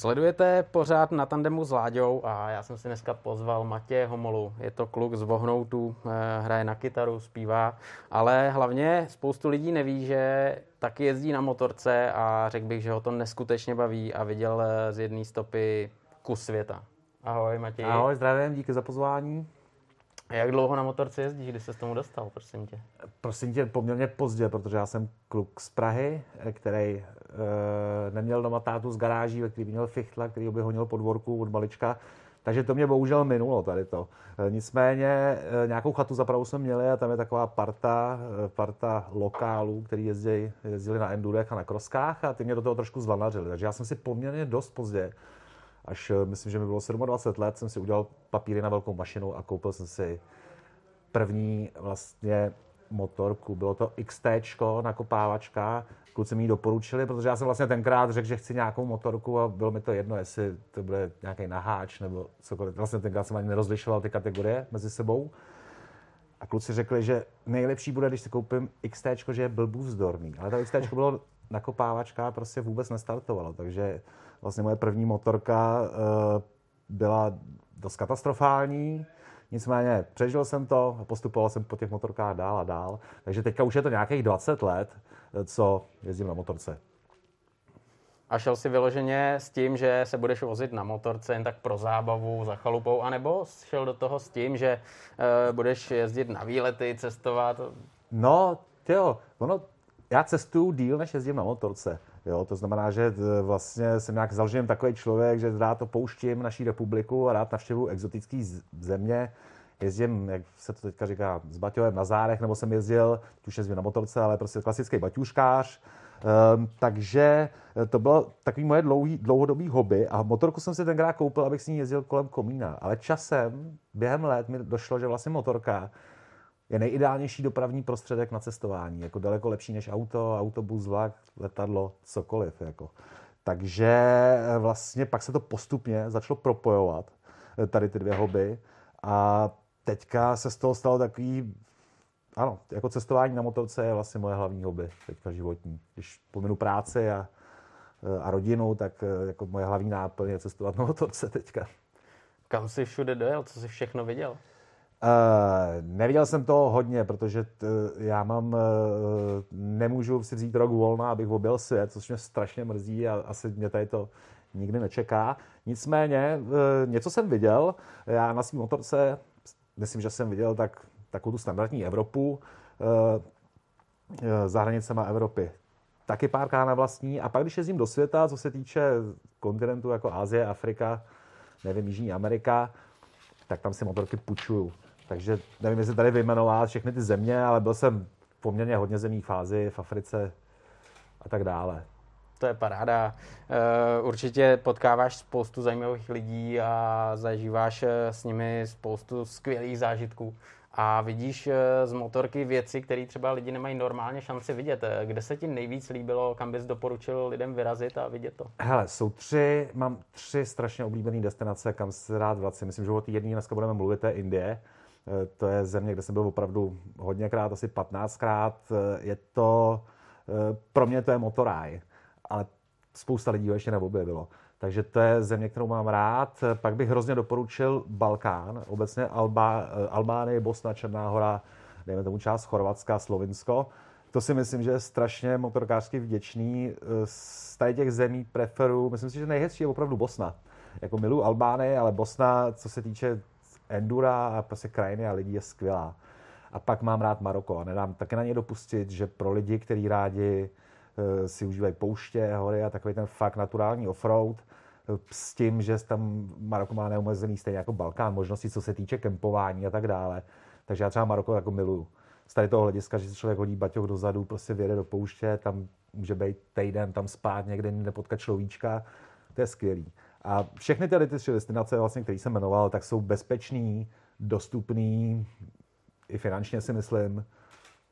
Sledujete pořád na tandemu s Láďou a já jsem si dneska pozval Matěje Homolu. Je to kluk z Vohnoutu, eh, hraje na kytaru, zpívá, ale hlavně spoustu lidí neví, že taky jezdí na motorce a řekl bych, že ho to neskutečně baví a viděl eh, z jedné stopy kus světa. Ahoj Matěj. Ahoj, zdravím, díky za pozvání. Jak dlouho na motorce jezdíš, kdy se s tomu dostal, prosím tě? Prosím tě, poměrně pozdě, protože já jsem kluk z Prahy, který e, neměl doma tátu z garáží, ve který měl fichtla, který by honil po dvorku od malička. Takže to mě bohužel minulo tady to. E, nicméně nějakou chatu zapravu jsme měli a tam je taková parta, parta lokálů, který jezdí, jezdili na endurech a na kroskách a ty mě do toho trošku zlanařili. Takže já jsem si poměrně dost pozdě až eh, myslím, že mi bylo 27 let, jsem si udělal papíry na velkou mašinu a koupil jsem si první vlastně motorku. Bylo to XT nakopávačka. Kluci mi ji doporučili, protože já jsem vlastně tenkrát řekl, že chci nějakou motorku a bylo mi to jedno, jestli to bude nějaký naháč nebo cokoliv. Vlastně tenkrát jsem ani nerozlišoval ty kategorie mezi sebou. A kluci řekli, že nejlepší bude, když si koupím XT, že je blbů vzdorný. Ale to XT bylo nakopávačka prostě vůbec nestartovalo, takže vlastně moje první motorka uh, byla dost katastrofální, nicméně přežil jsem to a postupoval jsem po těch motorkách dál a dál, takže teďka už je to nějakých 20 let, eh, co jezdím na motorce. A šel si vyloženě s tím, že se budeš vozit na motorce jen tak pro zábavu, za chalupou, anebo šel do toho s tím, že uh, budeš jezdit na výlety, cestovat? No, jo, ono, já cestuju díl, než jezdím na motorce. Jo, to znamená, že eh, vlastně jsem nějak založený takový člověk, že rád to pouštím naší republiku a rád navštěvuju exotické země. Jezdím, jak se to teďka říká, s baťovem na zárech, nebo jsem jezdil, už jezdím na motorce, ale prostě klasický baťuškář. Um, takže eh, to bylo takový moje dlouhý, dlouhodobý hobby a motorku jsem si tenkrát koupil, abych s ní jezdil kolem komína. Ale časem, během let mi došlo, že vlastně motorka je nejideálnější dopravní prostředek na cestování. Jako daleko lepší než auto, autobus, vlak, letadlo, cokoliv. Jako. Takže eh, vlastně pak se to postupně začalo propojovat, eh, tady ty dvě hobby. A teďka se z toho stalo takový, ano, jako cestování na motorce je vlastně moje hlavní hobby teďka životní. Když pominu práci a, eh, a rodinu, tak jako moje hlavní náplň je cestovat na motorce teďka. Kam jsi všude dojel? Co jsi všechno viděl? Uh, neviděl jsem to hodně, protože t, já mám, uh, nemůžu si vzít rok volna, abych objel svět, což mě strašně mrzí a asi mě tady to nikdy nečeká. Nicméně, uh, něco jsem viděl, já na svým motorce, myslím, že jsem viděl tak, takovou tu standardní Evropu, uh, za hranicema Evropy. Taky párkrát na vlastní. A pak, když jezdím do světa, co se týče kontinentu jako Asie, Afrika, nevím, Jižní Amerika, tak tam si motorky půjčuju. Takže nevím, jestli tady vyjmenovat všechny ty země, ale byl jsem poměrně hodně zemí v Ázii, v Africe a tak dále. To je paráda. Eh, určitě potkáváš spoustu zajímavých lidí a zažíváš eh, s nimi spoustu skvělých zážitků. A vidíš eh, z motorky věci, které třeba lidi nemají normálně šanci vidět. Kde se ti nejvíc líbilo, kam bys doporučil lidem vyrazit a vidět to? Hele, jsou tři, mám tři strašně oblíbené destinace, kam se rád vracím. Myslím, že o té jedné dneska budeme mluvit, to je Indie. Eh, to je země, kde jsem byl opravdu hodněkrát, asi 15krát. Eh, je to, eh, pro mě to je motoraj, ale spousta lidí ho ještě neobjevilo. Takže to je země, kterou mám rád. Pak bych hrozně doporučil Balkán, obecně Alba, Albánie, Bosna, Černá hora, dejme tomu část Chorvatska, Slovinsko. To si myslím, že je strašně motorkářsky vděčný. Z tady těch zemí preferu, myslím si, že nejhezčí je opravdu Bosna. Jako miluji Albány, ale Bosna, co se týče endura a prostě krajiny a lidí je skvělá. A pak mám rád Maroko a nedám taky na ně dopustit, že pro lidi, kteří rádi eh, si užívají pouště, hory a takový ten fakt naturální offroad, eh, s tím, že tam Maroko má neomezený stejně jako Balkán, možnosti, co se týče kempování a tak dále. Takže já třeba Maroko jako miluju. Z tady toho hlediska, že si člověk hodí baťoch dozadu, prostě vyjede do pouště, tam může být týden, tam spát někde, nepotkat človíčka, to je skvělý. A všechny tady ty tři destinace, vlastně, které jsem jmenoval, tak jsou bezpečný, dostupný, i finančně si myslím.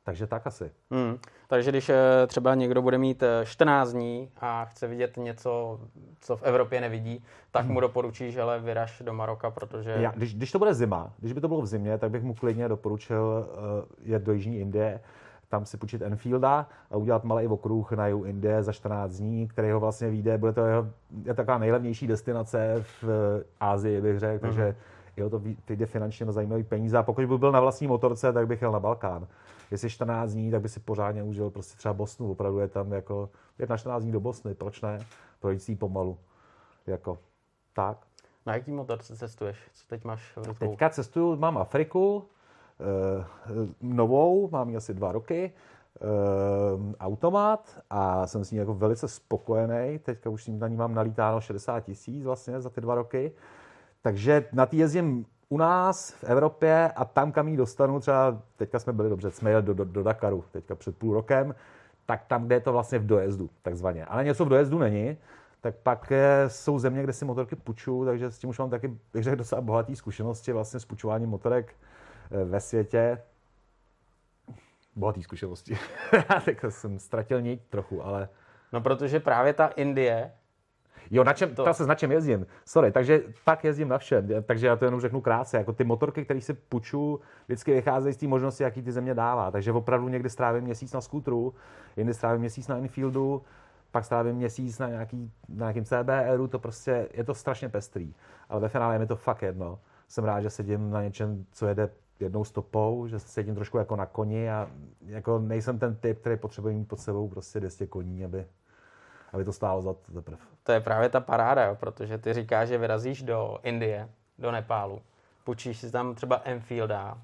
Takže tak asi. Hmm. Takže když eh, třeba někdo bude mít 14 eh, dní a chce vidět něco, co v Evropě nevidí, tak hmm. mu doporučíš, ale vyraž do Maroka, protože... Já, když, když to bude zima, když by to bylo v zimě, tak bych mu klidně doporučil uh, jet do Jižní Indie. Tam si půjčit Enfielda a udělat malý okruh na jihu Indie za 14 dní, který ho vlastně vyjde, bude to jeho, je taková nejlevnější destinace v Ázii, bych řekl, takže jo, to vyjde finančně na zajímavý peníze a pokud by byl na vlastní motorce, tak bych jel na Balkán. Jestli 14 dní, tak by si pořádně užil prostě třeba Bosnu, opravdu je tam jako, jet na 14 dní do Bosny, proč ne, projít si pomalu, jako, tak. Na jaký motorce cestuješ? Co teď máš v rukou? Teďka cestuju, mám Afriku, eh, novou, mám ji asi dva roky, eh, automat a jsem s ní jako velice spokojený. Teďka už na ní mám nalítáno 60 tisíc vlastně za ty dva roky. Takže na té jezdím u nás v Evropě a tam, kam ji dostanu, třeba teďka jsme byli dobře, jsme jeli do, do, do Dakaru teďka před půl rokem, tak tam, kde je to vlastně v dojezdu, takzvaně. Ale něco v dojezdu není, tak pak jsou země, kde si motorky půjču, takže s tím už mám taky, bych řekl, docela bohatý zkušenosti vlastně s půjčováním motorek eh, ve světě. Bohatý zkušenosti. tak jsem ztratil něj trochu, ale... No protože právě ta Indie Jo, na čem, to... se na čem jezdím. Sorry, takže tak jezdím na všem. Takže já to jenom řeknu krátce. Jako ty motorky, které si půjču, vždycky vycházejí z té možnosti, jaký ty země dává. Takže opravdu někdy strávím měsíc na skútru, jindy strávím měsíc na Infieldu, pak strávím měsíc na, nějaký, na nějakým CBRu, to prostě je to strašně pestrý. Ale ve finále je mi to fakt jedno. Jsem rád, že sedím na něčem, co jede jednou stopou, že sedím trošku jako na koni a jako nejsem ten typ, který potřebuje mít pod sebou prostě 200 koní, aby, aby to stálo za teprve. To je právě ta paráda, jo, protože ty říkáš, že vyrazíš do Indie, do Nepálu, půjčíš si tam třeba Enfielda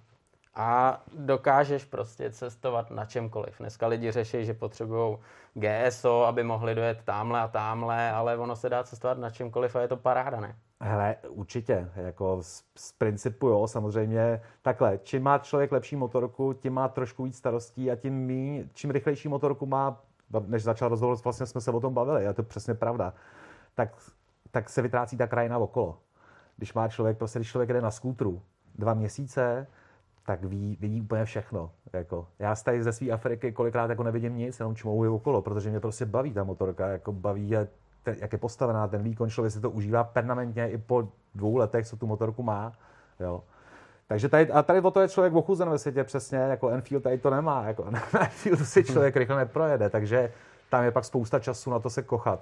a dokážeš prostě cestovat na čemkoliv. Dneska lidi řeší, že potřebují GSO, aby mohli dojet tamhle a tamhle, ale ono se dá cestovat na čemkoliv a je to paráda, ne? Hele, určitě, jako z, z principu jo, samozřejmě takhle, čím má člověk lepší motorku, tím má trošku víc starostí a tím mý, čím rychlejší motorku má, než začal rozhovor, vlastně jsme se o tom bavili, je to přesně pravda, tak, tak se vytrácí ta krajina okolo. Když má člověk, prostě když člověk jde na skútru dva měsíce, tak ví, vidí úplně všechno. Jako. Já z tady ze své Afriky kolikrát jako nevidím nic, jenom čmouhu okolo, protože mě prostě baví ta motorka, jako baví je, te, jak je postavená, ten výkon, člověk si to užívá permanentně i po dvou letech, co tu motorku má. Jo. Takže tady, a tady o to je člověk ochuzen ve světě přesně, jako Enfield tady to nemá, jako na Enfieldu si člověk rychle neprojede, takže tam je pak spousta času na to se kochat.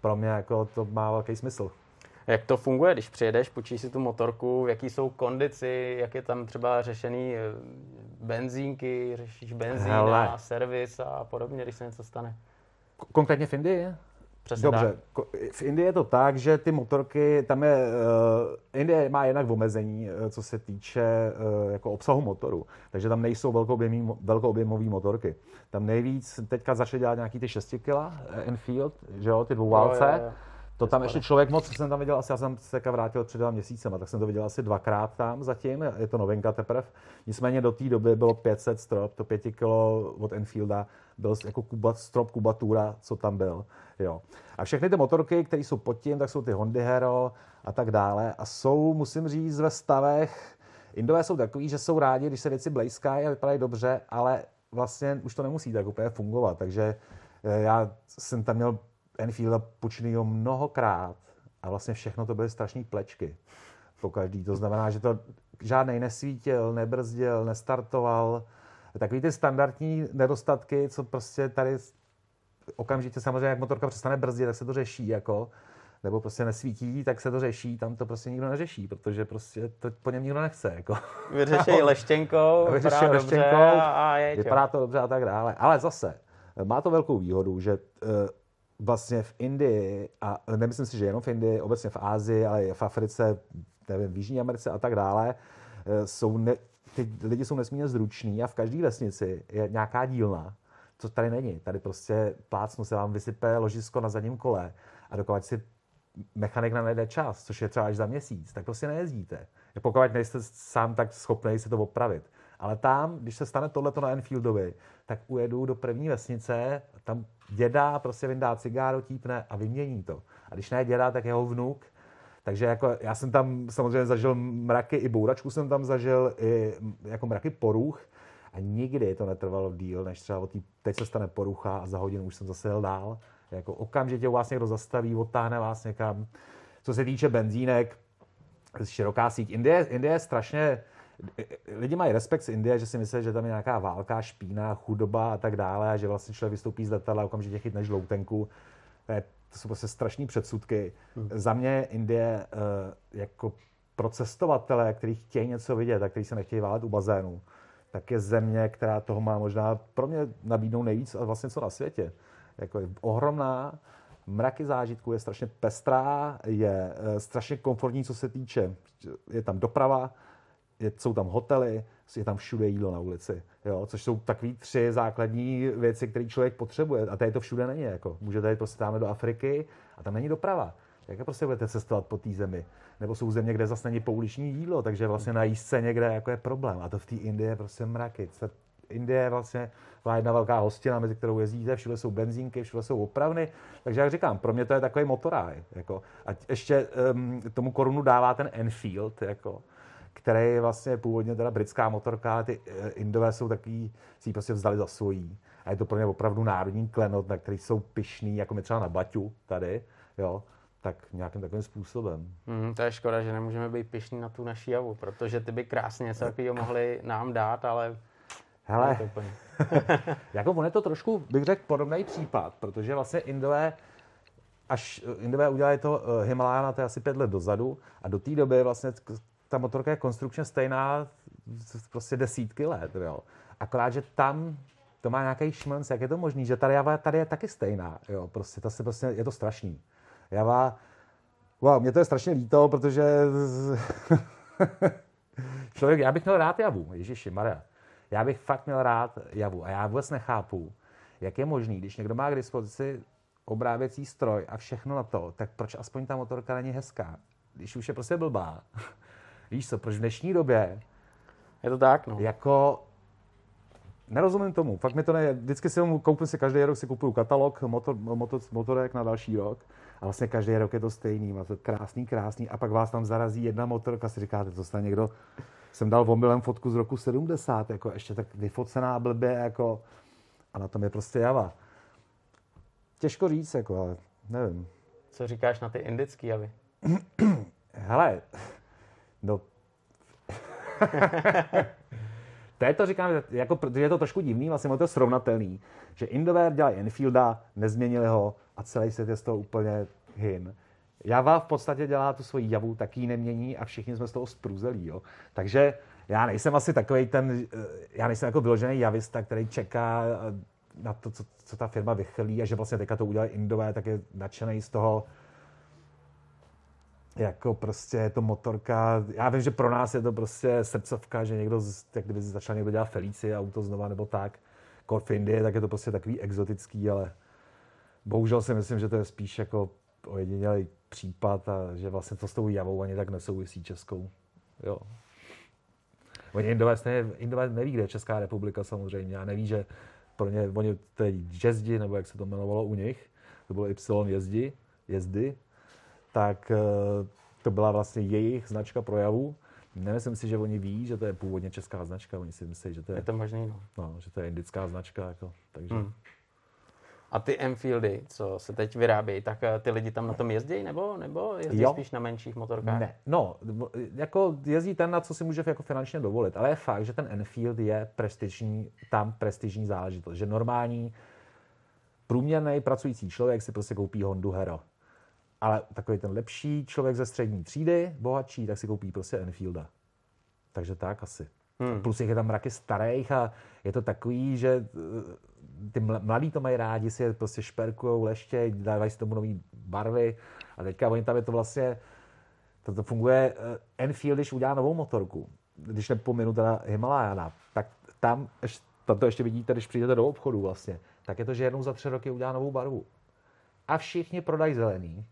Pro mě jako to má velký smysl. Jak to funguje, když přijedeš, počíš si tu motorku, jaký jsou kondici, jak je tam třeba řešený eh, benzínky, řešíš benzín Hele. a servis a podobně, když se něco stane? Konkrétně v Indii? Přesně Dobře, tak. v Indii je to tak, že ty motorky, tam je, uh, Indie má jednak omezení, uh, co se týče uh, jako obsahu motoru, takže tam nejsou velkoobjemové motorky. Tam nejvíc teďka začali dělat nějaký ty 6 kg Enfield, že jo, ty dvouválce. Jo, jo, jo to tam ještě člověk moc, jsem tam viděl asi, já jsem se vrátil před dva měsícema, tak jsem to viděl asi dvakrát tam zatím, je to novinka teprve. Nicméně do té doby bylo 500 strop, to 5 kg od Enfielda, byl jako kubat, strop kubatura, co tam byl. Jo. A všechny ty motorky, které jsou pod tím, tak jsou ty Hondy Hero a tak dále. A jsou, musím říct, ve stavech, Indové jsou takový, že jsou rádi, když se věci blejskají a vypadají dobře, ale vlastně už to nemusí tak úplně fungovat. Takže eh, já jsem tam měl Enfielda půjčenýho mnohokrát a vlastně všechno to byly strašné plečky po každý. To znamená, že to žádnej nesvítil, nebrzdil, nestartoval. Takový ty standardní nedostatky, co prostě tady okamžitě samozřejmě, jak motorka přestane brzdit, tak se to řeší, jako, nebo prostě nesvítí, tak se to řeší, tam to prostě nikdo neřeší, protože prostě to po něm nikdo nechce. Jako. Vyřešej leštěnkou, vyřešej leštěnkou, a, a je, vypadá to dobře a tak dále. Ale zase, má to velkou výhodu, že uh, vlastně v Indii, a nemyslím si, že jenom v Indii, obecně v Ázii, ale i v Africe, nevím, v Jižní Americe a tak dále, eh, jsou ne, ty lidi jsou nesmírně zruční a v každé vesnici je nějaká dílna, co tady není. Tady prostě plácnu se vám vysype ložisko na zadním kole a dokud si mechanik na nejde čas, což je třeba až za měsíc, tak prostě nejezdíte. Pokud nejste sám tak schopný si to opravit. Ale tam, když se stane tohleto na Enfieldovi, tak ujedu do první vesnice, tam děda prostě vyndá cigáro, típne a vymění to. A když ne děda, tak jeho vnuk. Takže jako já jsem tam samozřejmě zažil mraky, i bouračku jsem tam zažil, i jako mraky poruch. A nikdy to netrvalo díl, než třeba tý, teď se stane porucha a za hodinu už jsem zase jel dál. Jako okamžitě vás někdo zastaví, odtáhne vás někam. Co se týče benzínek, široká síť. Indie, Indie je strašně lidi mají respekt z Indie, že si myslí, že tam je nějaká válka, špína, chudoba a tak dále, a že vlastně člověk vystoupí z letadla a okamžitě chytne žloutenku. To, je, to jsou prostě strašní předsudky. Hmm. Za mě Indie jako pro cestovatele, kteří chtějí něco vidět a kteří se nechtějí válet u bazénu, tak je země, která toho má možná pro mě nabídnout nejvíc a vlastně co na světě. Jako je ohromná, mraky zážitků, je strašně pestrá, je eh, strašně komfortní, co se týče, je tam doprava, jsou tam hotely, je tam všude jídlo na ulici, jo, což jsou takové tři základní věci, které člověk potřebuje. A tady to všude není. Jako. Můžete jít prostě tam do Afriky a tam není doprava. Jak prostě budete cestovat po té zemi? Nebo jsou země, kde zase není pouliční jídlo, takže vlastně na jízdce někde jako je problém. A to v té Indii je prostě mraky. Indie je vlastně jedna velká hostina, mezi kterou jezdíte, všude jsou benzínky, všude jsou opravny. Takže jak říkám, pro mě to je takový motoráj. Jako. A ještě um, tomu korunu dává ten Enfield, jako, který je vlastně původně teda britská motorka, ale ty uh, Indové jsou takový, si ji prostě vzali za svojí. A je to pro ně opravdu národní klenot, na který jsou pišný, jako my třeba na Baťu tady, jo tak nějakým takovým způsobem. Mm, to je škoda, že nemůžeme být pišní na tu naši javu, protože ty by krásně něco takového mohli nám dát, ale Hele, jako on je to trošku, bych řekl, podobný případ, protože vlastně Indové, až Indové udělali to uh, Himalája, to je asi pět let dozadu, a do té doby vlastně ta motorka je konstrukčně stejná prostě desítky let, jo. Akorát, že tam to má nějaký šmrnc, jak je to možný, že ta java tady je taky stejná, jo, prostě, to se prostě, je to strašný. Java, wow, mě to je strašně líto, protože člověk, já bych měl rád javu, Ježíši Maria. Já bych fakt měl rád javu a já vůbec nechápu, jak je možný, když někdo má k dispozici obráběcí stroj a všechno na to, tak proč aspoň ta motorka není hezká? Když už je prostě blbá. Víš co, proč v dnešní době je to tak, no. Jako nerozumím tomu. Fakt mi to ne... Vždycky si koupím si každý rok si kupuju katalog motor, motor, motorek na další rok a vlastně každý rok je to stejný. Má to krásný, krásný a pak vás tam zarazí jedna motorka, si říkáte, to snad někdo jsem dal omylem fotku z roku 70, jako ještě tak vyfocená blbě, jako a na tom je prostě java. Těžko říct, jako, ale nevím. Co říkáš na ty indický javy? Hele, no... to je to říkám, jako, je to trošku divný, vlastně je to srovnatelný, že Indové dělají Enfielda, nezměnili ho a celý svět je z toho úplně hin. Java v podstatě dělá tu svoji javu, taky nemění a všichni jsme z toho spruzelí. Jo? Takže já nejsem asi takový ten, eh, já nejsem jako vyložený javista, který čeká eh, na to, co, co ta firma vychylí a že vlastně teďka to udělají Indové, tak je nadšený z toho, jako prostě je to motorka, já vím, že pro nás je to prostě srdcovka, že někdo, jak kdyby začal někdo dělat Felici auto znova nebo tak, Core v Indii, tak je to prostě takový exotický, ale bohužel si myslím, že to je spíš jako ojedinělý případ a že vlastně to s tou javou ani tak nesouvisí českou. Jo. Oni Indové, stejně, Indové neví, kde je Česká republika samozřejmě. A neví, že pro ně, oni to je jezdi, nebo jak se to jmenovalo u nich, to bylo Y jezdi, jezdy, tak eh, to byla vlastně jejich značka projavu. Nemyslím si, že oni ví, že to je původně česká značka, oni si myslí, že to je, je to možný, no. no. že to je indická značka, jako, takže... Hmm. A ty Enfieldy, co se teď vyrábějí, tak eh, ty lidi tam na tom jezdí, nebo, nebo jezdí jo. spíš na menších motorkách? Ne, no, jako jezdí ten, na co si může jako finančně dovolit, ale je fakt, že ten Enfield je prestižní, tam prestižní záležitost, že normální průměrný pracující člověk si prostě koupí Hondu Hero. Ale takový ten lepší člověk ze střední třídy, bohatší, tak si koupí prostě Enfielda. Takže tak asi. Hmm. Plus je tam mraky starých a je to takový, že ty mladí to mají rádi, si je prostě šperkujou, leštěj, dávají si tomu nové barvy a teďka oni tam je to vlastně, to, to funguje, uh, Enfield, když udělá novou motorku, když nepominu teda Himalajana, tak tam, tam to ještě vidíte, když přijdete do obchodu vlastně, tak je to, že jednou za tři roky udělá novou barvu. A všichni prodají zelený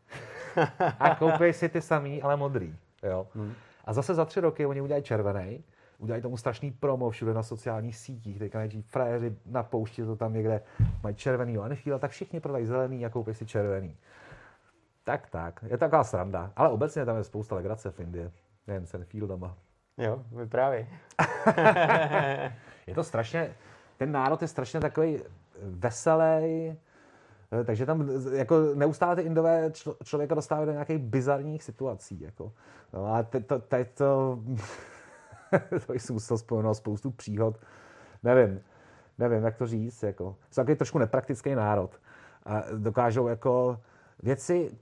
a koupí si ty samý, ale modrý. Jo? Hmm. A zase za tři roky oni udělají červený udělají tomu strašný promo všude na sociálních sítích, teďka nejdřív frajeři na poušti to tam někde mají červený Enfield, tak všichni prodají zelený a koupí si červený. Tak, tak, je taková sranda, ale obecně tam je spousta legrace v Indii, nejen s Enfieldama. Jo, vyprávěj. je to strašně, ten národ je strašně takový veselý, takže tam jako neustále ty indové člověka dostávají do nějakých bizarních situací. Jako. No a teď to, teď to to jsem musel spomenout spoustu příhod. Nevím, nevím, jak to říct. Jako. Jsou takový trošku nepraktický národ. A dokážou jako věci,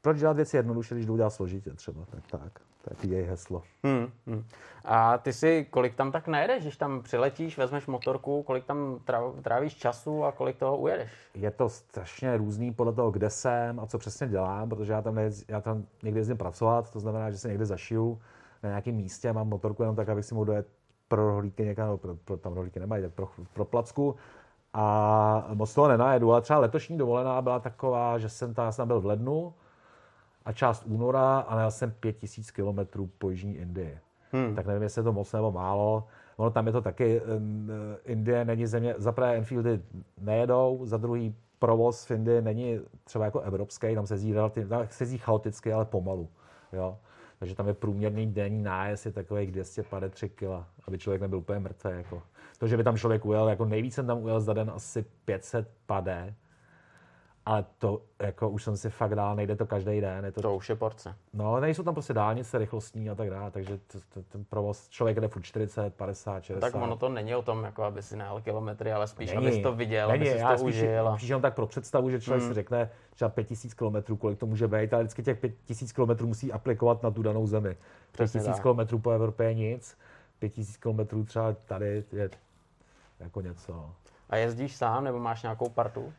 proč dělat věci jednoduše, když jdou dělat složitě třeba. Tak, tak. To je její heslo. Hmm, hmm. A ty si, kolik tam tak najedeš, když tam přiletíš, vezmeš motorku, kolik tam trávíš času a kolik toho ujedeš? Je to strašně různý podle toho, kde jsem a co přesně dělám, protože já tam, nejez, já tam někdy jezdím pracovat, to znamená, že se někde zašiju na nějakém místě, mám motorku jenom tak, abych si mohl dojet pro rohlíky někam, no, pro, pro, tam rohlíky nemají, tak pro, pro placku a moc toho nenajedu, ale třeba letošní dovolená byla taková, že jsem tam, jsem byl v lednu, a část února a já jsem 5000 km po Jižní Indii. Hmm. Tak nevím, jestli je to moc nebo málo. Ono tam je to taky, Indie není země, za prvé Enfieldy nejedou, za druhý provoz v Indii není třeba jako evropský, tam se jezdí, relativně, tam se jezdí chaoticky, ale pomalu. Jo? Takže tam je průměrný denní nájezd je takových 253 kg, aby člověk nebyl úplně mrtvý. Jako. To, že by tam člověk ujel, jako nejvíc jsem tam ujel za den asi 500 padé, ale to, jako už jsem si fakt dál, nejde to každý den. Je to, to už je porce. No, nejsou tam prostě dálnice rychlostní a tak dále, takže t, t, ten provoz, člověk jde furt 40, 50, 60. Tak ono to není o tom, jako aby si najel kilometry, ale spíš, není, abys to viděl, není, aby si to spíš, užil. Spíš jenom tak pro představu, že člověk hmm. si řekne, třeba 5000 km, kolik to může být, ale vždycky těch 5000 km musí aplikovat na tu danou zemi. 5000 km po Evropě je nic, 5000 km třeba tady je jako něco. A jezdíš sám nebo máš nějakou partu?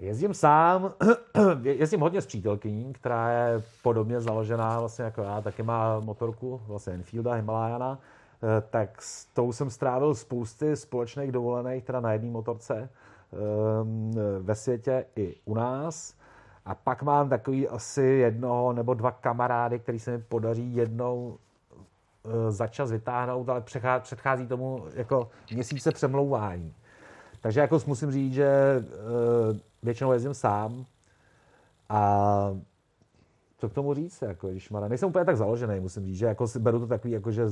Jezdím sám, jezdím hodně s přítelkyní, která je podobně založená vlastně jako já, taky má motorku, vlastně Enfielda, Himalajana, eh, tak s tou jsem strávil spousty společných dovolených, teda na jedné motorce ehm, ve světě i u nás. A pak mám takový asi jednoho nebo dva kamarády, který se mi podaří jednou eh, za čas vytáhnout, ale předchází tomu jako měsíce přemlouvání. Takže jako musím říct, že eh, většinou jezdím sám a co k tomu říct, jako, když má, nejsem úplně tak založený, musím říct, že jako si beru to takový, jako, že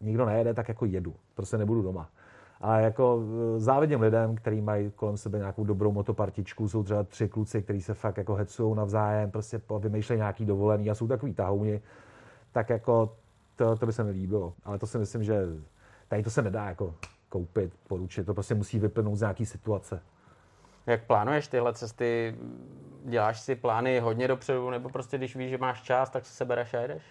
nikdo nejede, tak jako jedu, prostě nebudu doma. A jako eh, závidím lidem, kteří mají kolem sebe nějakou dobrou motopartičku, jsou třeba tři kluci, kteří se fakt jako hecují navzájem, prostě vymýšlejí nějaký dovolený a jsou takový tahouni, tak jako to, to by se mi líbilo. Ale to si myslím, že tady to se nedá jako koupit, poručit, to prostě musí vyplnout z nějaký situace. Jak plánuješ tyhle cesty? Děláš si plány hodně dopředu, nebo prostě když víš, že máš čas, tak se sebereš a jedeš?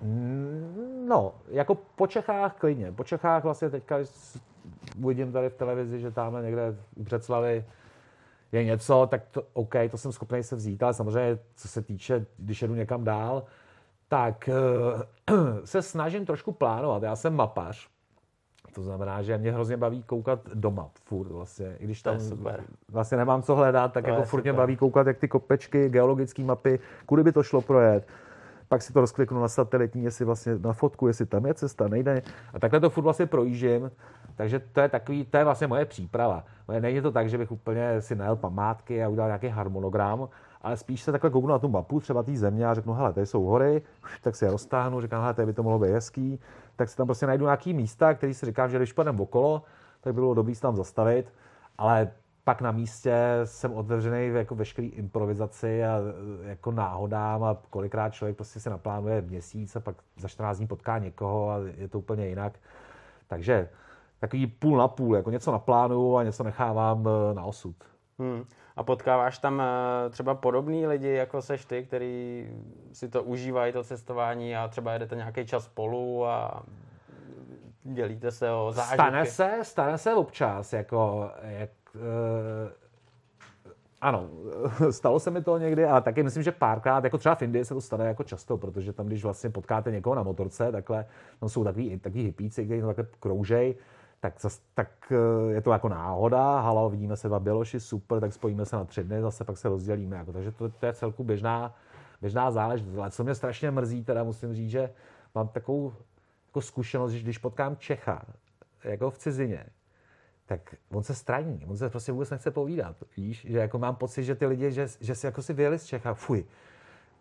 Mm, no, jako po Čechách klidně. Po Čechách vlastně teďka vidím tady v televizi, že tam někde u Břeclavy je něco, tak to, OK, to jsem schopný se vzít, ale samozřejmě, co se týče, když jedu někam dál, tak se snažím trošku plánovat. Já jsem mapař, to znamená, že mě hrozně baví koukat doma furt vlastně. I když tam vlastně nemám co hledat, tak to jako furt super. mě baví koukat, jak ty kopečky, geologické mapy, kudy by to šlo projet. Pak si to rozkliknu na satelitní, jestli vlastně na fotku, jestli tam je cesta, nejde. A takhle to furt vlastně projíždím. Takže to je takový, to je vlastně moje příprava. Není to tak, že bych úplně si najel památky a udělal nějaký harmonogram, ale spíš se takhle kouknu na tu mapu třeba té země a řeknu, hele, tady jsou hory, tak si je roztáhnu, říkám, hele, tady by to mohlo být hezký, tak si tam prostě najdu nějaký místa, který si říkám, že když půjdeme okolo, tak by bylo dobré se tam zastavit, ale pak na místě jsem otevřený jako veškerý improvizaci a jako náhodám a kolikrát člověk prostě se naplánuje měsíc a pak za 14 dní potká někoho a je to úplně jinak. Takže takový půl na půl, jako něco naplánuju a něco nechávám eh, na osud. Hmm. A potkáváš tam eh, třeba podobný lidi, jako seš ty, který si to užívají, to cestování a třeba jedete nějaký čas spolu a dělíte se o zážitky? Stane se, stane se občas, jako, jak, uh, ano, stalo se mi to někdy, ale taky myslím, že párkrát, jako třeba v Indii se to stane jako často, protože tam, když vlastně potkáte někoho na motorce, takhle, tam jsou takový, takový hippíci, kteří takhle kroužej, tak, zas, tak eh, je to jako náhoda, halo, vidíme se dva Běloši, super, tak spojíme se na tři dny, zase pak se rozdělíme. Jako, takže to, to je celku běžná, běžná záležitost. Ale co mě strašně mrzí, teda musím říct, že mám takovou jako zkušenost, že když potkám Čecha jako v cizině, tak on se straní, on se prostě vůbec nechce povídat, víš, že jako mám pocit, že ty lidi, že, že si jako si vyjeli z Čecha, fuj,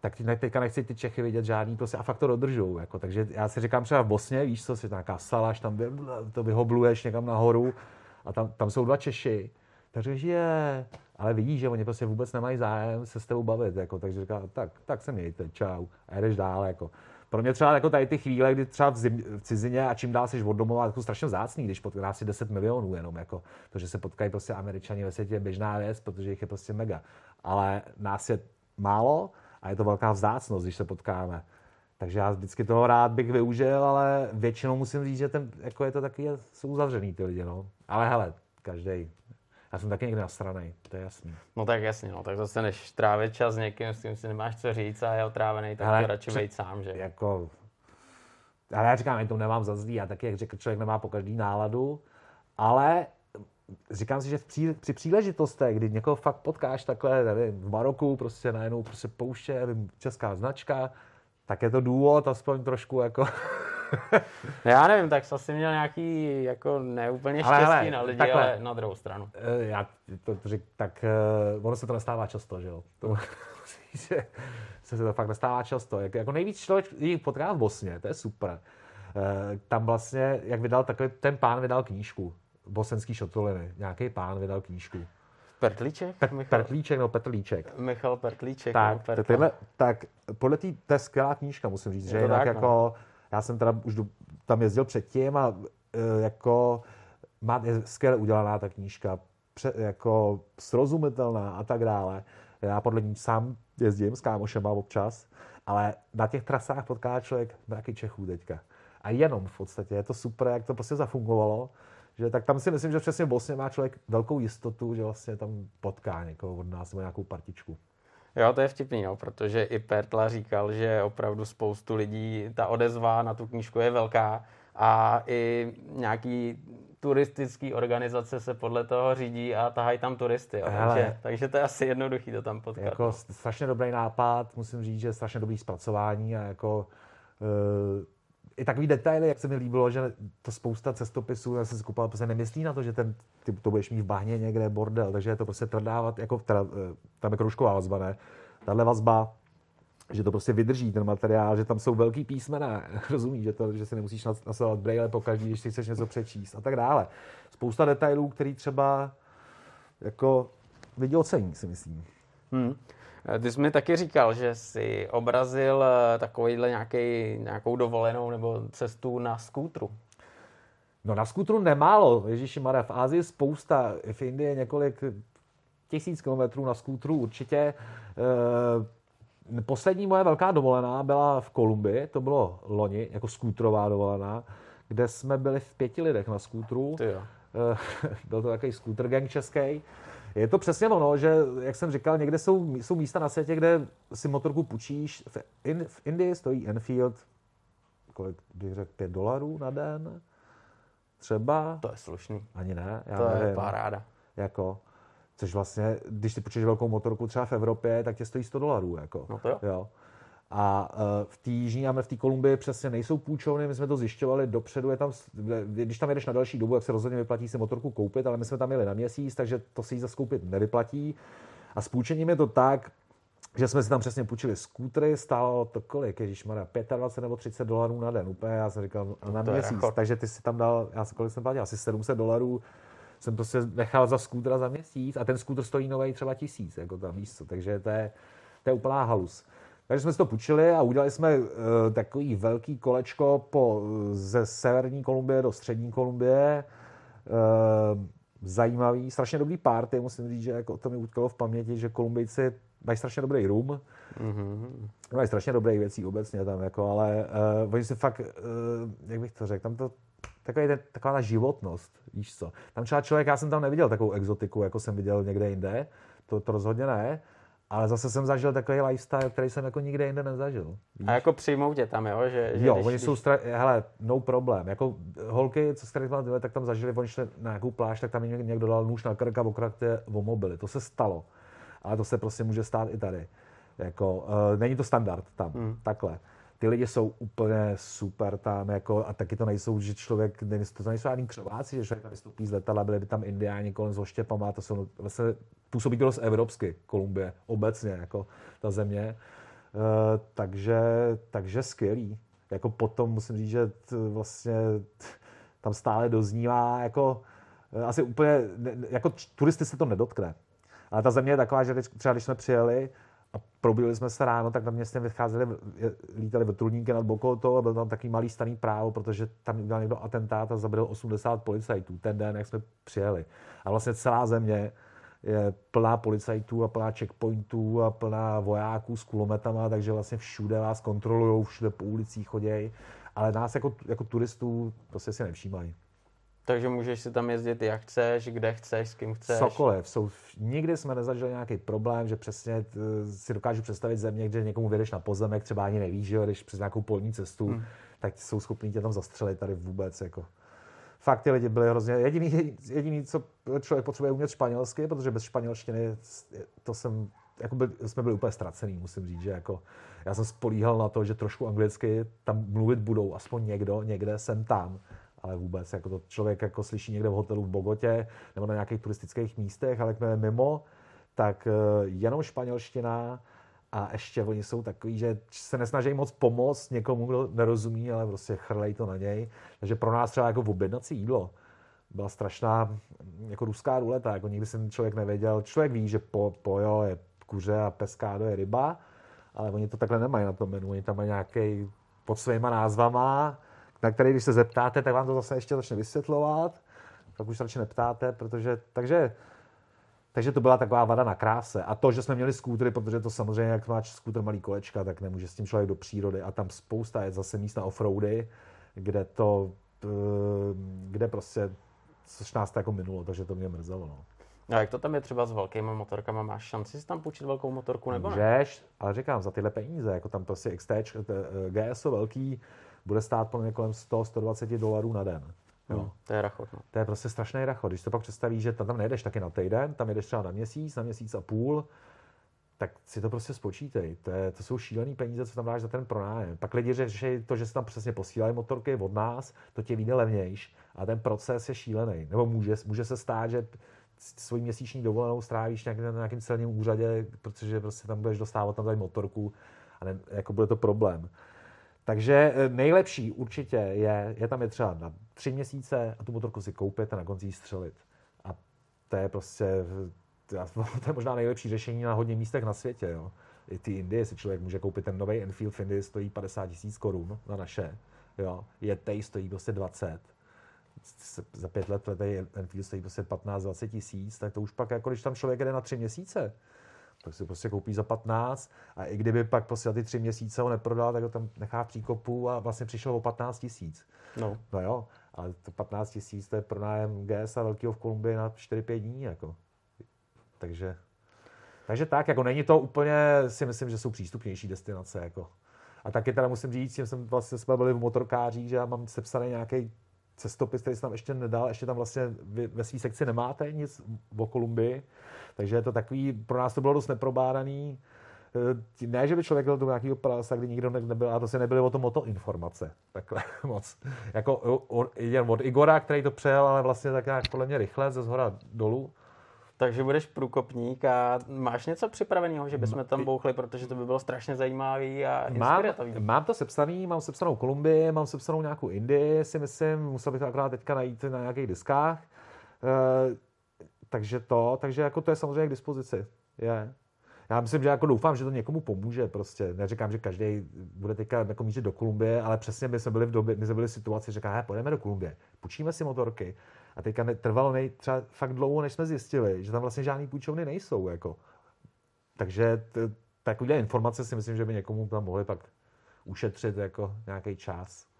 tak ty, teďka nechci ty Čechy vidět žádný, prostě a fakt to dodržou. Jako. Takže já si říkám třeba v Bosně, víš co, si nějaká salaš, tam vy, to vyhobluješ někam nahoru a tam, tam jsou dva Češi. Takže je, ale vidíš, že oni prostě vůbec nemají zájem se s tebou bavit, jako, takže říká, tak, tak se mějte, čau, a jdeš dál, jako. pro mě třeba jako tady ty chvíle, kdy třeba v, zim, v cizině a čím dál jsi od domova, jako strašně vzácný, když potká si 10 milionů jenom, jako to, že se potkají prostě američani ve světě je běžná věc, protože jich je prostě mega. Ale nás je málo a je to velká vzácnost, když se potkáme. Takže já vždycky toho rád bych využil, ale většinou musím říct, že ten, jako je to taky, jsou uzavřený ty lidi, no. Ale hele, každý. Já jsem taky někde nasranej, to je jasný. No tak jasně, no, tak zase než trávit čas s někým, s tím si nemáš co říct a je otrávený, tak hele, to radši být sám, že? Jako, ale já říkám, já to nemám za zlý, já taky, jak řekl, člověk nemá po každý náladu, ale říkám si, že v pří, při příležitostech, kdy někoho fakt potkáš takhle, nevím, v Maroku, prostě najednou prostě pouště, nevím, česká značka, tak je to důvod aspoň trošku jako... Já nevím, tak jsi asi měl nějaký jako neúplně štěstí ale, hele, na lidi, takhle, ale na druhou stranu. Eh, já to, to řek, tak uh, ono se to nestává často, že jo? To, že se to fakt nestává často. Jak, jako nejvíc člověk jich potká v Bosně, to je super. Uh, tam vlastně, jak vydal, takový ten pán vydal knížku, bosenský šotroliny. Nějaký pán vydal knížku. Pertlíček? Per, Michal. Pertlíček, no Petrlíček. Michal Pertlíček. Tak, no, tyhle, tak podle té, to je skvělá knížka, musím říct, je že jinak tak, jako, no. já jsem teda už do, tam jezdil předtím a e, jako má, je skvěle udělaná ta knížka, pře, jako srozumitelná a tak dále. Já podle ní sám jezdím s kámošema občas, ale na těch trasách potká člověk mraky Čechů teďka. A jenom v podstatě, je to super, jak to prostě zafungovalo že tak tam si myslím, že přesně v Bosně má člověk velkou jistotu, že vlastně tam potká někoho od nás nebo nějakou partičku. Jo, to je vtipný, no, protože i Pertla říkal, že opravdu spoustu lidí, ta odezva na tu knížku je velká a i nějaký turistický organizace se podle toho řídí a tahají tam turisty. Jo. Hele, takže, takže to je asi jednoduchý to tam potkat. Jako strašně dobrý nápad, musím říct, že strašně dobrý zpracování a jako uh, i takový detaily, jak se mi líbilo, že to spousta cestopisů, já jsem si prostě nemyslí na to, že ten, ty, to budeš mít v bahně někde bordel, takže je to prostě trdávat, jako teda, eh, tam je kroužková vazba, ne? Tahle vazba, že to prostě vydrží ten materiál, že tam jsou velký písmena, rozumíš, že, to, že si nemusíš nasledovat braille po každý, když si chceš něco přečíst a tak dále. Spousta detailů, který třeba jako lidi ocení, si myslím. Hmm. Eh, ty jsi mi taky říkal, že jsi obrazil eh, takovýhle nějaký, nějakou dovolenou nebo cestu na skútru. No na skútru nemálo, Ježíši Mara, v Ázii spousta, v Indii několik tisíc kilometrů na skútru určitě. E, poslední moje velká dovolená byla v Kolumbii, to bylo loni, jako skútrová dovolená, kde jsme byli v pěti lidech na skútru. Ty jo. Byl to takový skútr gang český. Je to přesně ono, že, jak jsem říkal, někde jsou, jsou místa na světě, kde si motorku půjčíš. V, in, v Indii stojí Enfield, kolik bych řekl, 5 dolarů na den? Třeba? To je slušný. Ani ne. Já to nevím. je paráda. Jako, což vlastně, když si půjčíš velkou motorku třeba v Evropě, tak tě stojí 100 dolarů. Jako. No to jo. jo. A uh, v té jižní v té Kolumbii přesně nejsou půjčovny, my jsme to zjišťovali dopředu, je tam, když tam jedeš na další dobu, jak se rozhodně vyplatí si motorku koupit, ale my jsme tam jeli na měsíc, takže to si ji zaskoupit nevyplatí. A s půjčením je to tak, že jsme si tam přesně půjčili skútry, stálo to kolik, když má 25 nebo 30 dolarů na den, úplně, já jsem říkal, no, na měsíc, takže ty si tam dal, já jsem kolik jsem platil, asi 700 dolarů, jsem prostě nechal za skútra za měsíc a ten skútr stojí nový třeba tisíc, jako tam místo, takže to je, to je úplná halus. Takže jsme si to půjčili a udělali jsme uh, takový velký kolečko po, ze severní Kolumbie do střední Kolumbie. Uh, zajímavý, strašně dobrý party, musím říct, že jako to mi utkalo v paměti, že Kolumbijci mají strašně dobrý rum, mm-hmm. mají strašně dobré věcí obecně tam, jako, ale uh, oni si fakt, uh, jak bych to řekl, tam to takový ten, taková ta životnost, víš co. Tam třeba člověk, já jsem tam neviděl takovou exotiku, jako jsem viděl někde jinde, to, to rozhodně ne, ale zase jsem zažil takový lifestyle, který jsem jako nikde jinde nezažil. Víš? A jako přijmou tě tam, jo? Že, že jo, když, oni jsou, stra... hele, no problém. Jako holky, co jste mám tak tam zažili, oni šli na nějakou pláž, tak tam jim někdo dal nůž na krk a okrate o mobily. To se stalo. Ale to se prostě může stát i tady. Jako, uh, není to standard tam, hmm. takhle ty lidi jsou úplně super tam, jako, a taky to nejsou, že člověk, to nejsou ani křováci, že člověk vystoupí z letadla, byli by tam indiáni kolem s oštěpama, to jsou vlastně, působí to dost evropsky, Kolumbie, obecně, jako ta země. E, takže, takže skvělý. Jako potom musím říct, že t, vlastně t, tam stále doznívá, jako e, asi úplně, jako turisty se to nedotkne. Ale ta země je taková, že třeba když jsme přijeli, a probili jsme se ráno, tak na městě vycházeli, lítali vrtulníky nad Bokotou a byl tam takový malý staný právo, protože tam udělal někdo atentát a zabil 80 policajtů ten den, jak jsme přijeli. A vlastně celá země je plná policajtů a plná checkpointů a plná vojáků s kulometama, takže vlastně všude vás kontrolují, všude po ulicích chodějí, ale nás jako, jako turistů prostě si nevšímají. Takže můžeš si tam jezdit jak chceš, kde chceš, s kým chceš. Cokoliv. Jsou, nikdy jsme nezažili nějaký problém, že přesně eh, si dokážu představit země, kde někomu vědeš na pozemek, třeba ani nevíš, že když přes nějakou polní cestu, hmm. tak jsou schopní tě tam zastřelit tady vůbec. Jako. Fakt ty lidi byli hrozně... Jediný, jediný, co člověk potřebuje umět španělsky, protože bez španělštiny to jsem jako by, jsme byli úplně ztracený, musím říct, že jako já jsem spolíhal na to, že trošku anglicky tam mluvit budou, aspoň někdo, někde, jsem tam ale vůbec, jako to člověk jako slyší někde v hotelu v Bogotě nebo na nějakých turistických místech, ale jakmile mimo, tak eh, jenom španělština a ještě oni jsou takový, že se nesnaží moc pomoct někomu, kdo nerozumí, ale prostě chrlej to na něj. Takže pro nás třeba jako objednací jídlo byla strašná jako ruská ruleta, jako nikdy jsem člověk nevěděl. Člověk ví, že po, pojo je kuře a peskádo je ryba, ale oni to takhle nemají na tom menu. Oni tam mají nějaký pod svýma názvama, na který, když se zeptáte, tak vám to zase ještě začne vysvětlovat, tak už se radši neptáte, protože, takže, takže to byla taková vada na kráse. A to, že jsme měli skútry, protože to samozřejmě, jak máš skútr malý kolečka, tak nemůže s tím člověk do přírody. A tam spousta je zase míst na offroady, kde to, eh, kde prostě, což nás to jako minulo, takže to mě mrzelo. No. A jak to tam je třeba s velkými motorkama? Máš šanci si tam půjčit velkou motorku nebo ne? Můžeš, ale říkám, za tyhle peníze, jako tam prostě XT, GSO velký, bude stát podle mě kolem 100-120 dolarů na den. Jo. Hmm, to je rachot. No. To je prostě strašný rachot. Když to pak představíš, že tam, tam nejdeš taky na týden, tam jedeš třeba na měsíc, na měsíc a půl, tak si to prostě spočítej. To, je, to jsou šílené peníze, co tam dáš za ten pronájem. Pak lidi řeší to, že se tam přesně posílají motorky od nás, to tě vyjde levnějš a ten proces je šílený. Nebo může, může se stát, že svoji měsíční dovolenou strávíš nějak, na nějakém celním úřadě, protože prostě tam budeš dostávat tam tady motorku a ne, jako bude to problém. Takže eh, nejlepší určitě je, je tam je třeba na tři měsíce a tu motorku si koupit a na konci střelit. A to je prostě, to je možná nejlepší řešení na hodně místech na světě. Jo. I ty Indie si člověk může koupit ten nový Enfield Indy, stojí 50 tisíc korun na naše. Jo. tej stojí prostě 20. Za pět let letý Enfield stojí prostě 15-20 tisíc, tak to už pak, jako když tam člověk jede na tři měsíce, tak si prostě koupí za 15 a i kdyby pak prostě ty tři měsíce ho neprodal, tak ho tam nechá v příkopu a vlastně přišel o 15 tisíc. No. no jo, ale to 15 tisíc to je pronájem GS a velkého v Kolumbii na 4-5 dní. Jako. Takže, takže tak, jako není to úplně, si myslím, že jsou přístupnější destinace. Jako. A taky teda musím říct, že jsem vlastně jsme byli v motorkářích, že já mám sepsaný nějaký cestopis, který jsem tam ještě nedal, ještě tam vlastně ve své sekci nemáte nic o Kolumbii, takže je to takový, pro nás to bylo dost neprobádaný. Eh, ne, že by člověk byl do nějakého prasa, kdy nikdo nebyl, a to se nebyly o tom moto informace. Takhle moc. Jako jen od Igora, který to přejel, ale vlastně tak nějak podle mě rychle, ze zhora dolů. Takže budeš průkopník a máš něco připraveného, že bychom tam bouchli, protože to by bylo strašně zajímavý a inspirativní. Mám, mám to sepsaný, mám sepsanou Kolumbii, mám sepsanou nějakou Indii, si myslím, musel bych to akorát teďka najít na nějakých diskách. E, takže to, takže jako to je samozřejmě k dispozici. Je. Já myslím, že jako doufám, že to někomu pomůže prostě. Neříkám, že každý bude teďka jako mířit do Kolumbie, ale přesně my jsme byli v době, my jsme byli v situaci, že říká, pojďme do Kolumbie, půjčíme si motorky. A teďka trvalo nej, třeba fakt dlouho, než jsme zjistili, že tam vlastně žádný půjčovny nejsou. Jako. Takže t, takovýhle informace si myslím, že by někomu tam mohli pak ušetřit jako nějaký čas.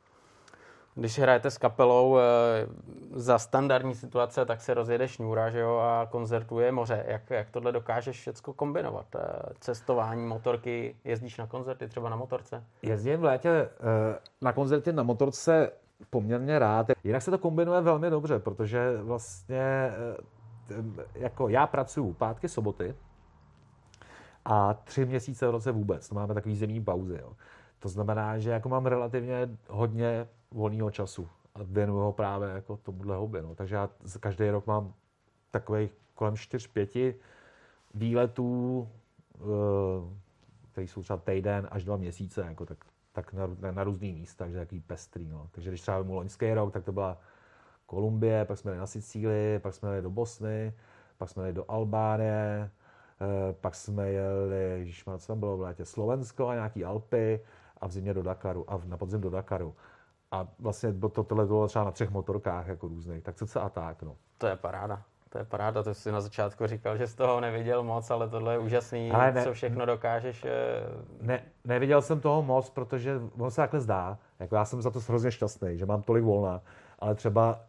Když hrajete s kapelou e, za standardní situace, tak se rozjede šňůra že jo, a koncertuje moře. Jak, jak tohle dokážeš všechno kombinovat? E, cestování, motorky, jezdíš na koncerty třeba na motorce? Jezdím v létě e, na koncerty na motorce poměrně rád. Jinak se to kombinuje velmi dobře, protože vlastně jako já pracuji pátky, soboty a tři měsíce v roce vůbec. To máme takový zemní pauzy. Jo. To znamená, že jako mám relativně hodně volného času a věnuju ho právě jako tomuhle hobby. No. Takže já každý rok mám takových kolem 4-5 výletů, eh, které jsou třeba týden až dva měsíce, jako tak, tak na, na, na různý místa, takže takový pestrý. No. Takže když třeba mu loňský rok, tak to byla Kolumbie, pak jsme jeli na Sicílii, pak jsme jeli do Bosny, pak jsme jeli do Albánie, pak jsme jeli, má, co tam bylo v létě, Slovensko a nějaký Alpy a v zimě do Dakaru a na podzim do Dakaru. A vlastně to, tohle bylo třeba na třech motorkách jako různých, tak co a tak, no. To je paráda. To je paráda, to jsi na začátku říkal, že z toho neviděl moc, ale tohle je úžasný, ale ne, co všechno dokážeš. Eh, ne, neviděl jsem toho moc, protože on se takhle zdá. Jako já jsem za to hrozně šťastný, že mám tolik volna, ale třeba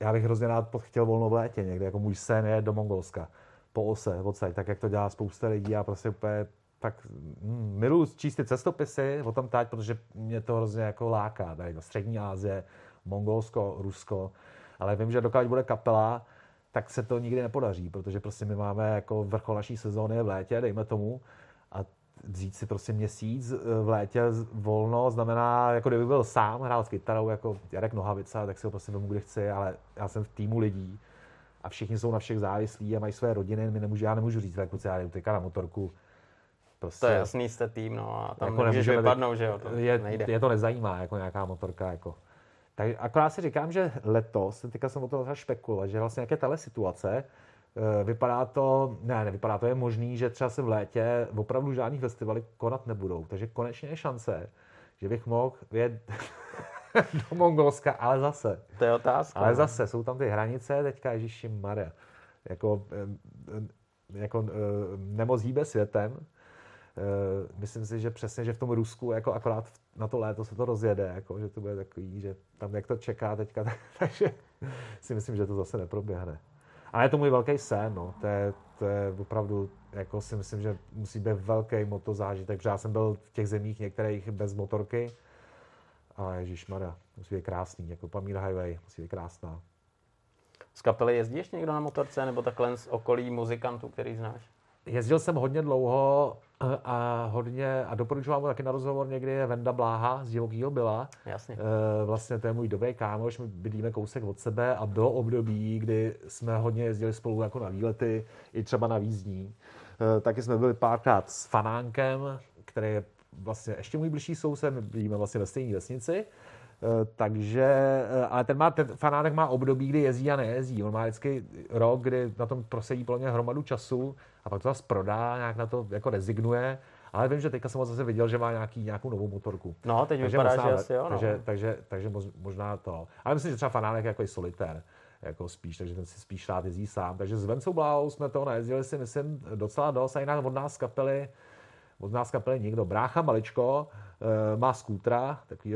já bych hrozně rád chtěl volno v létě někde, jako můj sen je do Mongolska, po ose, odsaď, tak jak to dělá spousta lidí a prostě úplně tak hm, miluji číst ty cestopisy o tom tať, protože mě to hrozně jako láká, tady do Střední Asie, Mongolsko, Rusko, ale vím, že dokud bude kapela, tak se to nikdy nepodaří, protože prostě my máme jako vrchol naší sezóny v létě, dejme tomu, a vzít si prostě měsíc eh, v létě volno znamená, jako kdyby byl sám, hrál s kytarou jako Jarek Nohavica, tak si ho prostě vemu, kde chci, ale já jsem v týmu lidí a všichni jsou na všech závislí a mají své rodiny, my nemůžu, já nemůžu říct, jako já jdu teďka na motorku, Prostě, to je jasný, jste tým, no a tam jako nemůžeš vypadnout, že jo, to je, nejde. Je to nezajímá, jako nějaká motorka, jako. Tak akorát si říkám, že letos, teďka jsem o tom špekulovat, že vlastně jaké tahle situace, eh, vypadá to, ne, nevypadá to, je možný, že třeba se v létě opravdu žádný festivaly konat nebudou. Takže konečně je šance, že bych mohl jet do Mongolska, ale zase. To je otázka. Ale no. zase, jsou tam ty hranice, teďka Ježíši Maria. Jako, jako nemoc hýbe světem, Eh, myslím si, že přesně, že v tom Rusku jako akorát na to léto se to rozjede, jako, že to bude takový, že tam jak to čeká teďka, tak, takže si myslím, že to zase neproběhne. Ale je to můj velký sen, no. to, je, to je opravdu, jako si myslím, že musí být velký motozážitek, protože já jsem byl v těch zemích některých bez motorky a Maria, musí být krásný, jako Pamír Highway, musí být krásná. Z kapely jezdíš někdo na motorce, nebo takhle z okolí muzikantů, který znáš? Jezdil jsem hodně dlouho eh, a hodně, a doporučuji vám taky na rozhovor někdy je Venda Bláha z Divokýho byla. Jasně. Eh, vlastně to je můj dobrý kámoš, my bydlíme kousek od sebe a bylo období, kdy jsme hodně jezdili spolu jako na výlety, i třeba na výzdní. Eh, taky jsme byli párkrát s Fanánkem, který je vlastně ještě můj blížší soused, my bydlíme vlastně ve stejné vesnici. Takže, ale ten, má, ten fanánek má období, kdy jezdí a nejezdí. On má vždycky rok, kdy na tom prosedí podle mě hromadu času a pak to zase prodá, nějak na to jako rezignuje. Ale vím, že teďka jsem ho zase viděl, že má nějaký, nějakou novou motorku. No, teď takže vypadá, možná, že asi jo. No. Takže, takže, takže možná to. Ale myslím, že třeba fanánek jako je solitér jako spíš, takže ten si spíš rád jezdí sám. Takže s Vencou Bláhou jsme to najezdili si, myslím, docela dost. A jinak od nás kapely, od nás kapely nikdo. Brácha Maličko e, má skútra, takový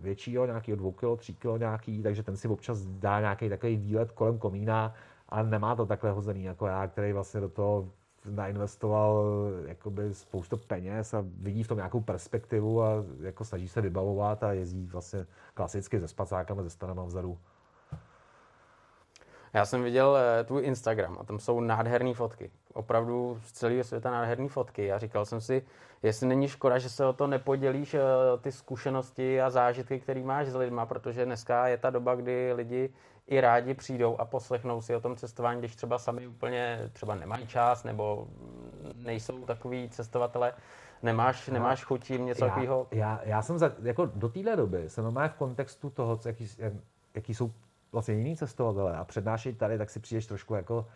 většího, nějakého 2 kg, 3 kg nějaký, takže ten si občas dá nějaký takový výlet kolem komína, ale nemá to takhle hozený jako já, který vlastně do toho nainvestoval jakoby spoustu peněz a vidí v tom nějakou perspektivu a jako snaží se vybavovat a jezdí vlastně klasicky se spacákama, ze stranama vzadu. Já jsem viděl eh, tvůj Instagram a tam jsou nádherné fotky. Opravdu z celého světa nádherné fotky. A říkal jsem si, jestli není škoda, že se o to nepodělíš, eh, ty zkušenosti a zážitky, které máš s lidma, protože dneska je ta doba, kdy lidi i rádi přijdou a poslechnou si o tom cestování, když třeba sami úplně třeba nemají čas nebo nejsou takový cestovatele. Nemáš, no, nemáš chuť jim něco takového? Já, já, jsem za, jako do téhle doby jsem v kontextu toho, jaký, jak, jaký jsou vlastně jiný cestovatelé a přednášejí tady, tak si přijdeš trošku jako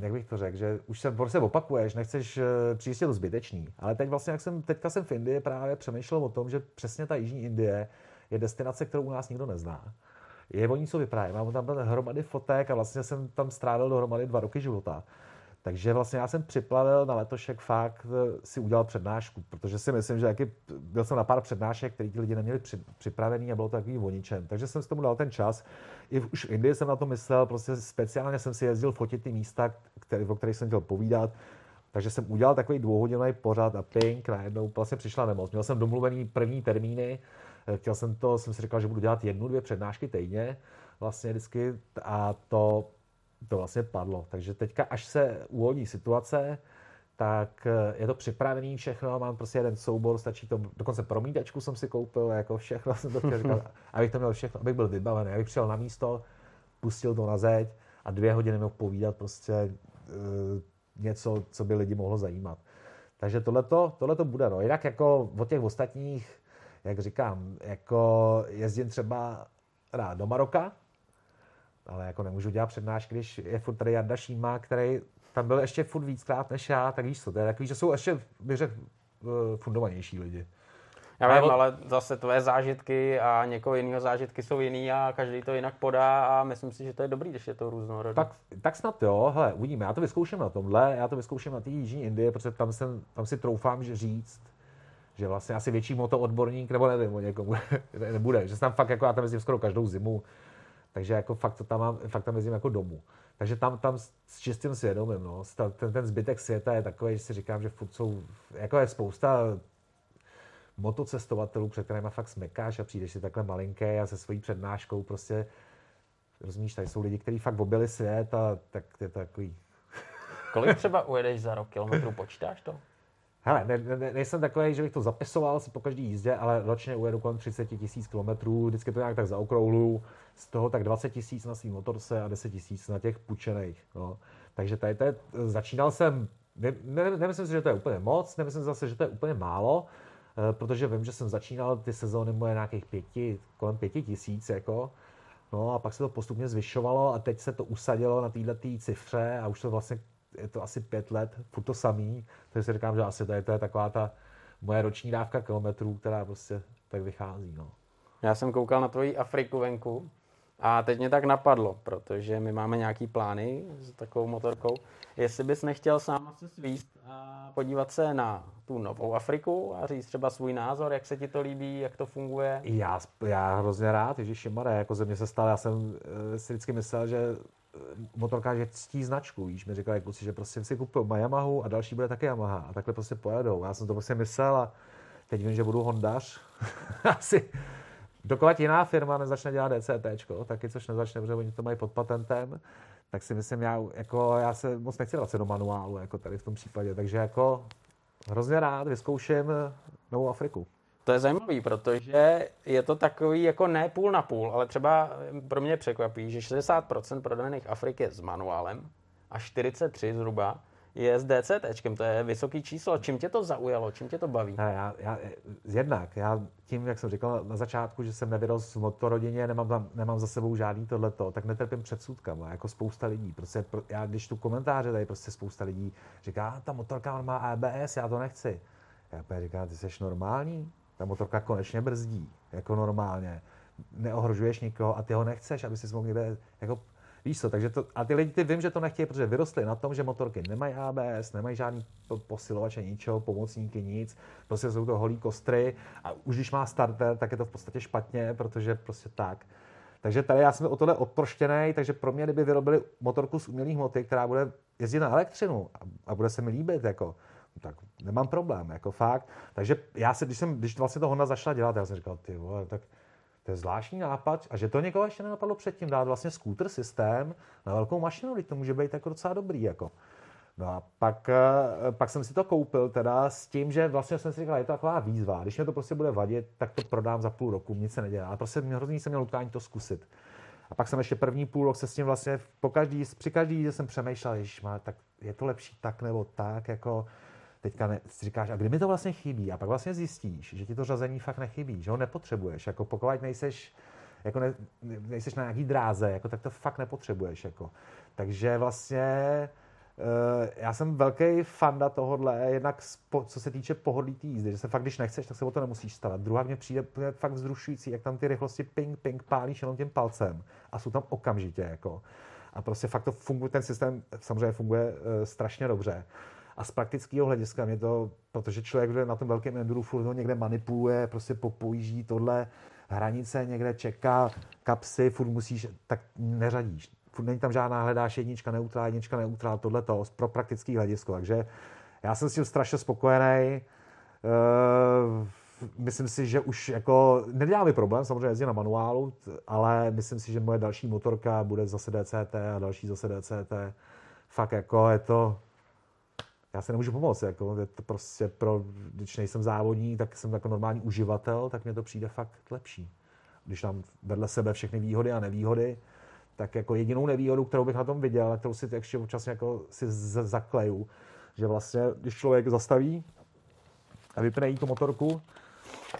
jak bych to řekl, že už se prostě opakuješ, nechceš eh, přijít to zbytečný. Ale teď vlastně, jak jsem, teďka jsem v Indii právě přemýšlel o tom, že přesně ta Jižní Indie je destinace, kterou u nás nikdo nezná. Je o ní co vyprávět. Mám tam hromady fotek a vlastně jsem tam strávil dohromady dva roky života. Takže vlastně já jsem připlavil na letošek fakt eh, si udělal přednášku, protože si myslím, že jaký, byl jsem na pár přednášek, které ti lidi neměli při, připravený a bylo to takový o ničem. Takže jsem si tomu dal ten čas. I už v Indii jsem na to myslel, prostě speciálně jsem si jezdil fotit ty místa, který, o kterých jsem chtěl povídat. Takže jsem udělal takový dvouhodinový pořad a pink, najednou vlastně přišla nemoc. Měl jsem domluvený první termíny, eh, chtěl jsem to, jsem si říkal, že budu dělat jednu, dvě přednášky týdně, vlastně vždycky a to to vlastně padlo. Takže teďka, až se uvolní situace, tak eh, je to připravený všechno, mám prostě jeden soubor, stačí to, dokonce promítačku jsem si koupil, jako všechno jsem to říkat, abych to měl všechno, abych byl vybavený, abych přijel na místo, pustil to na zeď a dvě hodiny mohl povídat prostě uh, něco, co by lidi mohlo zajímat. Takže tohleto, tohleto bude, no. Jinak jako od těch ostatních, jak říkám, jako jezdím třeba rád do Maroka, ale jako nemůžu dělat přednášky, když je furt tady Jarda Šíma, který tam byl ještě furt víckrát než já, tak víš co, to je takový, že jsou ještě, bych řekl, eh, fundovanější lidi. Já vím, ale zase tvoje zážitky a někoho jiného zážitky jsou jiný a každý to jinak podá a myslím si, že to je dobrý, když je to různorodé. Tak, tak snad jo, hele, uvidíme. Já to vyzkouším na tomhle, já to vyzkouším na té Jižní Indii, protože tam, jsem, tam si troufám že říct, že vlastně asi větší motoodborník, nebo nevím o někomu, nebude, že jsem tam fakt jako já tam jezdím skoro každou zimu, takže jako fakt to tam mám, fakt tam jezdím jako domů. Takže tam, tam s čistým svědomím, no. Ten, ten zbytek světa je takový, že si říkám, že furt jsou, jako je spousta motocestovatelů, před kterými fakt smekáš a přijdeš si takhle malinký a se svojí přednáškou prostě, rozumíš, tady jsou lidi, kteří fakt objeli svět a tak je to takový... Kolik třeba ujedeš za rok kilometrů, počítáš to? Hele, ne, ne, nejsem takový, že bych to zapisoval si po každý jízdě, ale ročně ujedu kolem 30 tisíc kilometrů, vždycky to nějak tak zaokrouhlu, z toho tak 20 tisíc na svým motorce a 10 tisíc na těch půjčených. No. Takže tady, tady začínal jsem, ne, ne, nemyslím si, že to je úplně moc, nemyslím si zase, že to je úplně málo, Eh, protože vím, že jsem začínal ty sezóny moje nějakých pěti, kolem pěti tisíc, jako, no a pak se to postupně zvyšovalo a teď se to usadilo na této cifře a už to vlastně je to asi pět let, furt to samý, takže si říkám, že asi to je, to je taková ta moje roční dávka kilometrů, která prostě tak vychází. No. Já jsem koukal na tvoji Afriku venku a teď mě tak napadlo, protože my máme nějaký plány s takovou motorkou, jestli bys nechtěl sám se svíst a podívat se na tu novou Afriku a říct třeba svůj názor, jak se ti to líbí, jak to funguje. Já, já hrozně rád, Ježíši Mare, jako ze mě se stalo, já jsem eh, si vždycky myslel, že motorka je ctí značku, víš, mi říkali kluci, že prostě si koupil Yamahu a další bude také Yamaha a takhle prostě pojedou. Já jsem to prostě myslel a teď vím, že budu Hondař. Asi dokud jiná firma nezačne dělat DCT, taky což nezačne, protože oni to mají pod patentem, tak si myslím, já, jako, já se moc nechci vracet do manuálu, jako tady v tom případě. Takže jako hrozně rád vyzkouším Novou Afriku. To je zajímavý, protože je to takový jako ne půl na půl, ale třeba pro mě překvapí, že 60% prodaných Afrik je s manuálem a 43 zhruba je s DCT, to je vysoký číslo. Čím tě to zaujalo, čím tě to baví? Ne, já, já, jednak, já tím, jak jsem říkal na začátku, že jsem nevyrostl v motorodině, nemám, tam, nemám za sebou žádný tohleto, tak netrpím předsudkama, jako spousta lidí. Prostě já, když tu komentáře tady prostě spousta lidí říká, ta motorka má ABS, já to nechci. Já říkám, ty jsi normální? Ta motorka konečně brzdí, jako normálně. Neohrožuješ nikoho a ty ho nechceš, aby si mohl někde jako Víš co, takže to, a ty lidi ty vím, že to nechtějí, protože vyrostly na tom, že motorky nemají ABS, nemají žádný posilovače, ničeho, pomocníky, nic, prostě jsou to holí kostry a už když má starter, tak je to v podstatě špatně, protože prostě tak. Takže tady já jsem o tohle odproštěný, takže pro mě, kdyby vyrobili motorku z umělých hmoty, která bude jezdit na elektřinu a, a bude se mi líbit, jako, tak nemám problém, jako fakt. Takže já se, když, jsem, když vlastně to Honda zašla dělat, já jsem říkal, ty vole, tak to je zvláštní nápad a že to někoho ještě nenapadlo předtím dát vlastně scooter systém na velkou mašinu, když to může být jako docela dobrý. Jako. No a pak, eh, pak jsem si to koupil teda s tím, že vlastně jsem si říkal, je to taková výzva, když mě to prostě bude vadit, tak to prodám za půl roku, nic se nedělá. Ale prostě mě hrozně jsem měl utkání to zkusit. A pak jsem ještě první půl rok se s tím vlastně po každý, při každý že jsem přemýšlel, má, tak je to lepší tak nebo tak, jako teďka ne, si říkáš, a kdy mi to vlastně chybí? A pak vlastně zjistíš, že ti to řazení fakt nechybí, že ho nepotřebuješ. Jako pokud nejseš, jako ne, nejseš na nějaký dráze, jako, tak to fakt nepotřebuješ. Jako. Takže vlastně Uh, já jsem velký fanda tohohle, jednak co se týče pohodlí té jízdy, že se fakt, když nechceš, tak se o to nemusíš starat. Druhá mě přijde fakt vzrušující, jak tam ty rychlosti ping, ping pálíš jenom tím palcem a jsou tam okamžitě. Jako. A prostě fakt to funguje, ten systém samozřejmě funguje uh, strašně dobře. A z praktického hlediska mě to, protože člověk, na tom velkém enduru furt někde manipuluje, prostě popojíždí tohle hranice, někde čeká kapsy, furt musíš, tak neřadíš. Furt není tam žádná, hledáš jednička, neutrál, jednička, neutrál, tohle to, pro praktický hledisko. Takže já jsem s tím strašně spokojený. Uh, myslím si, že už jako nedělá mi problém, samozřejmě jezdí na manuálu, ale myslím si, že moje další motorka bude zase DCT a další zase DCT. Fakt jako je to, já se nemůžu pomoct. Jako, je to prostě pro, když nejsem závodník, tak jsem jako normální uživatel, tak mě to přijde fakt lepší. Když tam vedle sebe všechny výhody a nevýhody, tak jako jedinou nevýhodu, kterou bych na tom viděl, kterou si ještě občas jako si zakleju, že vlastně, když člověk zastaví a vypne jí tu motorku,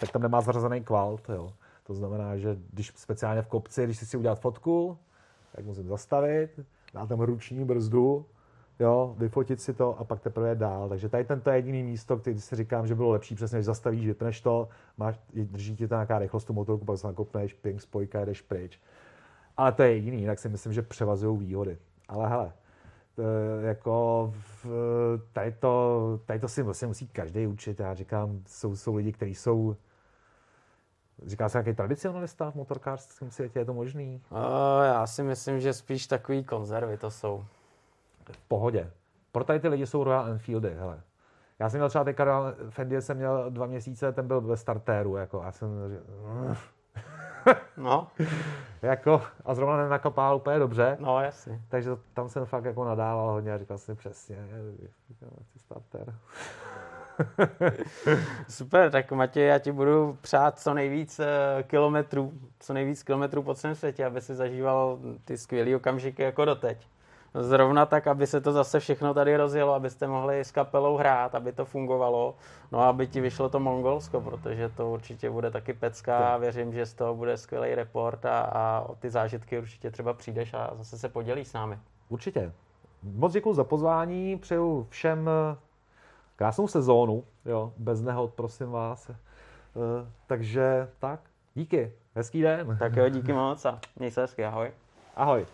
tak tam nemá zařazený kvalt. Jo. To znamená, že když speciálně v kopci, když si si udělat fotku, tak musím zastavit, dát tam ruční brzdu jo, vyfotit si to a pak teprve dál. Takže tady tento jediný místo, který si říkám, že bylo lepší, přesně, než zastavíš, vypneš to, máš, drží ti to nějaká rychlost tu motorku, pak se nakopneš, ping, spojka, jdeš pryč. Ale to je jediný, jinak si myslím, že převazují výhody. Ale hele, jako v, tady, to, tady to si vlastně musí každý učit. Já říkám, jsou, jsou lidi, kteří jsou Říká se nějaký tradicionalista v motorkářském světě, je to možný? O, já si myslím, že spíš takový konzervy to jsou. V pohodě. Pro tady ty lidi jsou Royal Enfieldy, hele. Já jsem měl třeba teďka Royal Fendi, jsem měl dva měsíce, ten byl ve startéru, jako, a jsem No. jako, a zrovna nenakopál úplně dobře. No, jasně. Takže tam jsem fakt jako nadával hodně a říkal jsem přesně, starter. Super, tak Matěj, já ti budu přát co nejvíc eh, kilometrů, co nejvíc kilometrů po celém světě, aby si zažíval ty skvělé okamžiky jako doteď. Zrovna tak, aby se to zase všechno tady rozjelo, abyste mohli s kapelou hrát, aby to fungovalo, no a aby ti vyšlo to Mongolsko, protože to určitě bude taky pecka a věřím, že z toho bude skvělý report a, a o ty zážitky určitě třeba přijdeš a zase se podělíš s námi. Určitě. Moc děkuji za pozvání, přeju všem eh, krásnou sezónu, jo, bez nehod, prosím vás. Uh, takže tak, díky, hezký den. Tak jo, díky moc a měj se hezky, ahoj. Ahoj.